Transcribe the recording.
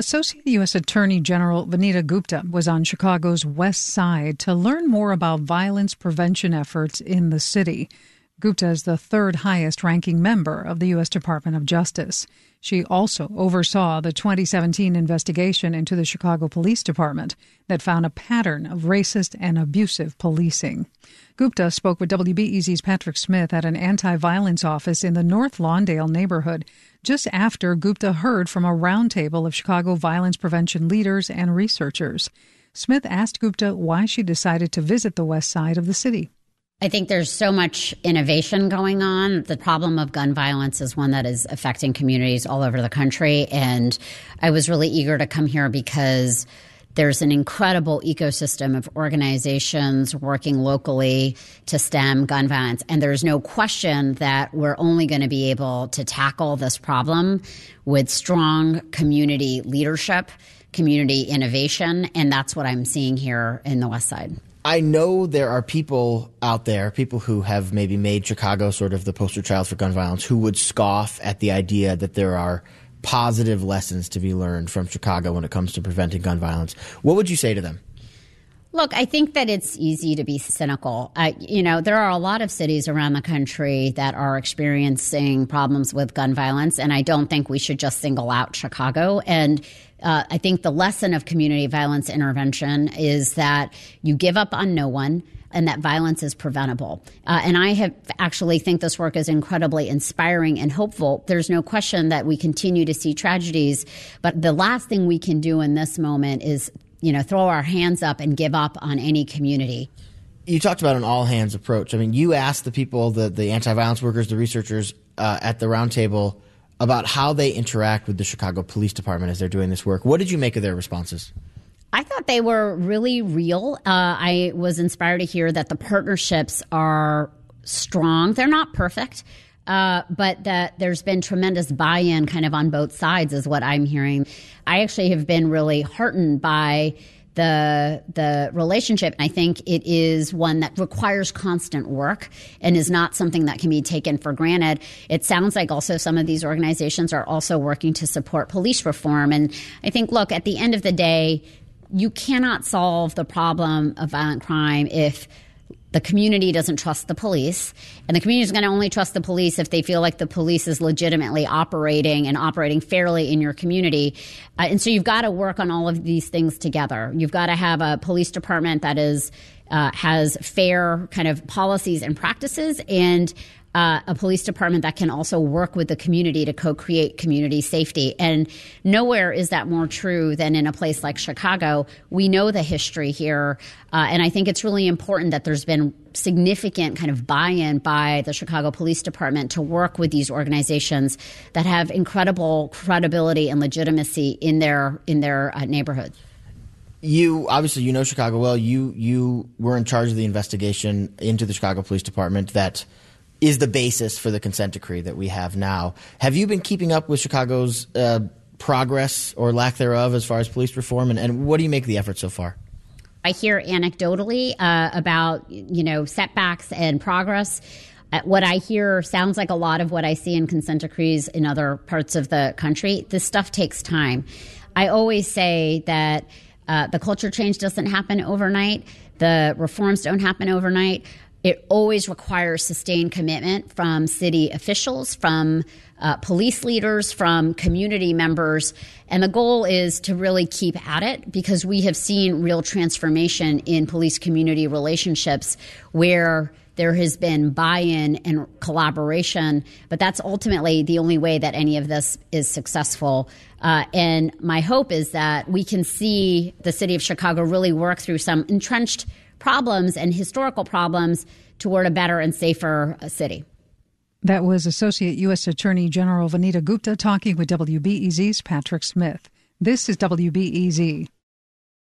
Associate U.S. Attorney General Vanita Gupta was on Chicago's West Side to learn more about violence prevention efforts in the city. Gupta is the third highest ranking member of the U.S. Department of Justice. She also oversaw the 2017 investigation into the Chicago Police Department that found a pattern of racist and abusive policing. Gupta spoke with WBEZ's Patrick Smith at an anti violence office in the North Lawndale neighborhood just after Gupta heard from a roundtable of Chicago violence prevention leaders and researchers. Smith asked Gupta why she decided to visit the west side of the city. I think there's so much innovation going on. The problem of gun violence is one that is affecting communities all over the country. And I was really eager to come here because there's an incredible ecosystem of organizations working locally to stem gun violence. And there's no question that we're only going to be able to tackle this problem with strong community leadership, community innovation. And that's what I'm seeing here in the West Side. I know there are people out there, people who have maybe made Chicago sort of the poster child for gun violence, who would scoff at the idea that there are positive lessons to be learned from Chicago when it comes to preventing gun violence. What would you say to them? Look, I think that it's easy to be cynical. Uh, you know, there are a lot of cities around the country that are experiencing problems with gun violence, and I don't think we should just single out Chicago. And uh, I think the lesson of community violence intervention is that you give up on no one and that violence is preventable. Uh, and I have actually think this work is incredibly inspiring and hopeful. There's no question that we continue to see tragedies, but the last thing we can do in this moment is you know, throw our hands up and give up on any community. You talked about an all hands approach. I mean, you asked the people, the, the anti violence workers, the researchers uh, at the roundtable about how they interact with the Chicago Police Department as they're doing this work. What did you make of their responses? I thought they were really real. Uh, I was inspired to hear that the partnerships are strong. They're not perfect, uh, but that there's been tremendous buy-in kind of on both sides is what I'm hearing. I actually have been really heartened by the the relationship. I think it is one that requires constant work and is not something that can be taken for granted. It sounds like also some of these organizations are also working to support police reform. And I think, look, at the end of the day, you cannot solve the problem of violent crime if the community doesn't trust the police, and the community is going to only trust the police if they feel like the police is legitimately operating and operating fairly in your community. Uh, and so you've got to work on all of these things together. You've got to have a police department that is uh, has fair kind of policies and practices and uh, a police department that can also work with the community to co-create community safety. And nowhere is that more true than in a place like Chicago. We know the history here, uh, and I think it's really important that there's been significant kind of buy-in by the Chicago Police Department to work with these organizations that have incredible credibility and legitimacy in their in their uh, neighborhoods you obviously you know Chicago well. You you were in charge of the investigation into the Chicago Police Department that is the basis for the consent decree that we have now. Have you been keeping up with Chicago's uh, progress or lack thereof as far as police reform, and, and what do you make of the effort so far? I hear anecdotally uh, about you know setbacks and progress. Uh, what I hear sounds like a lot of what I see in consent decrees in other parts of the country. This stuff takes time. I always say that uh, the culture change doesn't happen overnight. The reforms don't happen overnight. It always requires sustained commitment from city officials, from uh, police leaders, from community members. And the goal is to really keep at it because we have seen real transformation in police community relationships where there has been buy in and collaboration, but that's ultimately the only way that any of this is successful. Uh, and my hope is that we can see the city of Chicago really work through some entrenched problems and historical problems toward a better and safer uh, city. That was Associate U.S. Attorney General Vanita Gupta talking with WBEZ's Patrick Smith. This is WBEZ.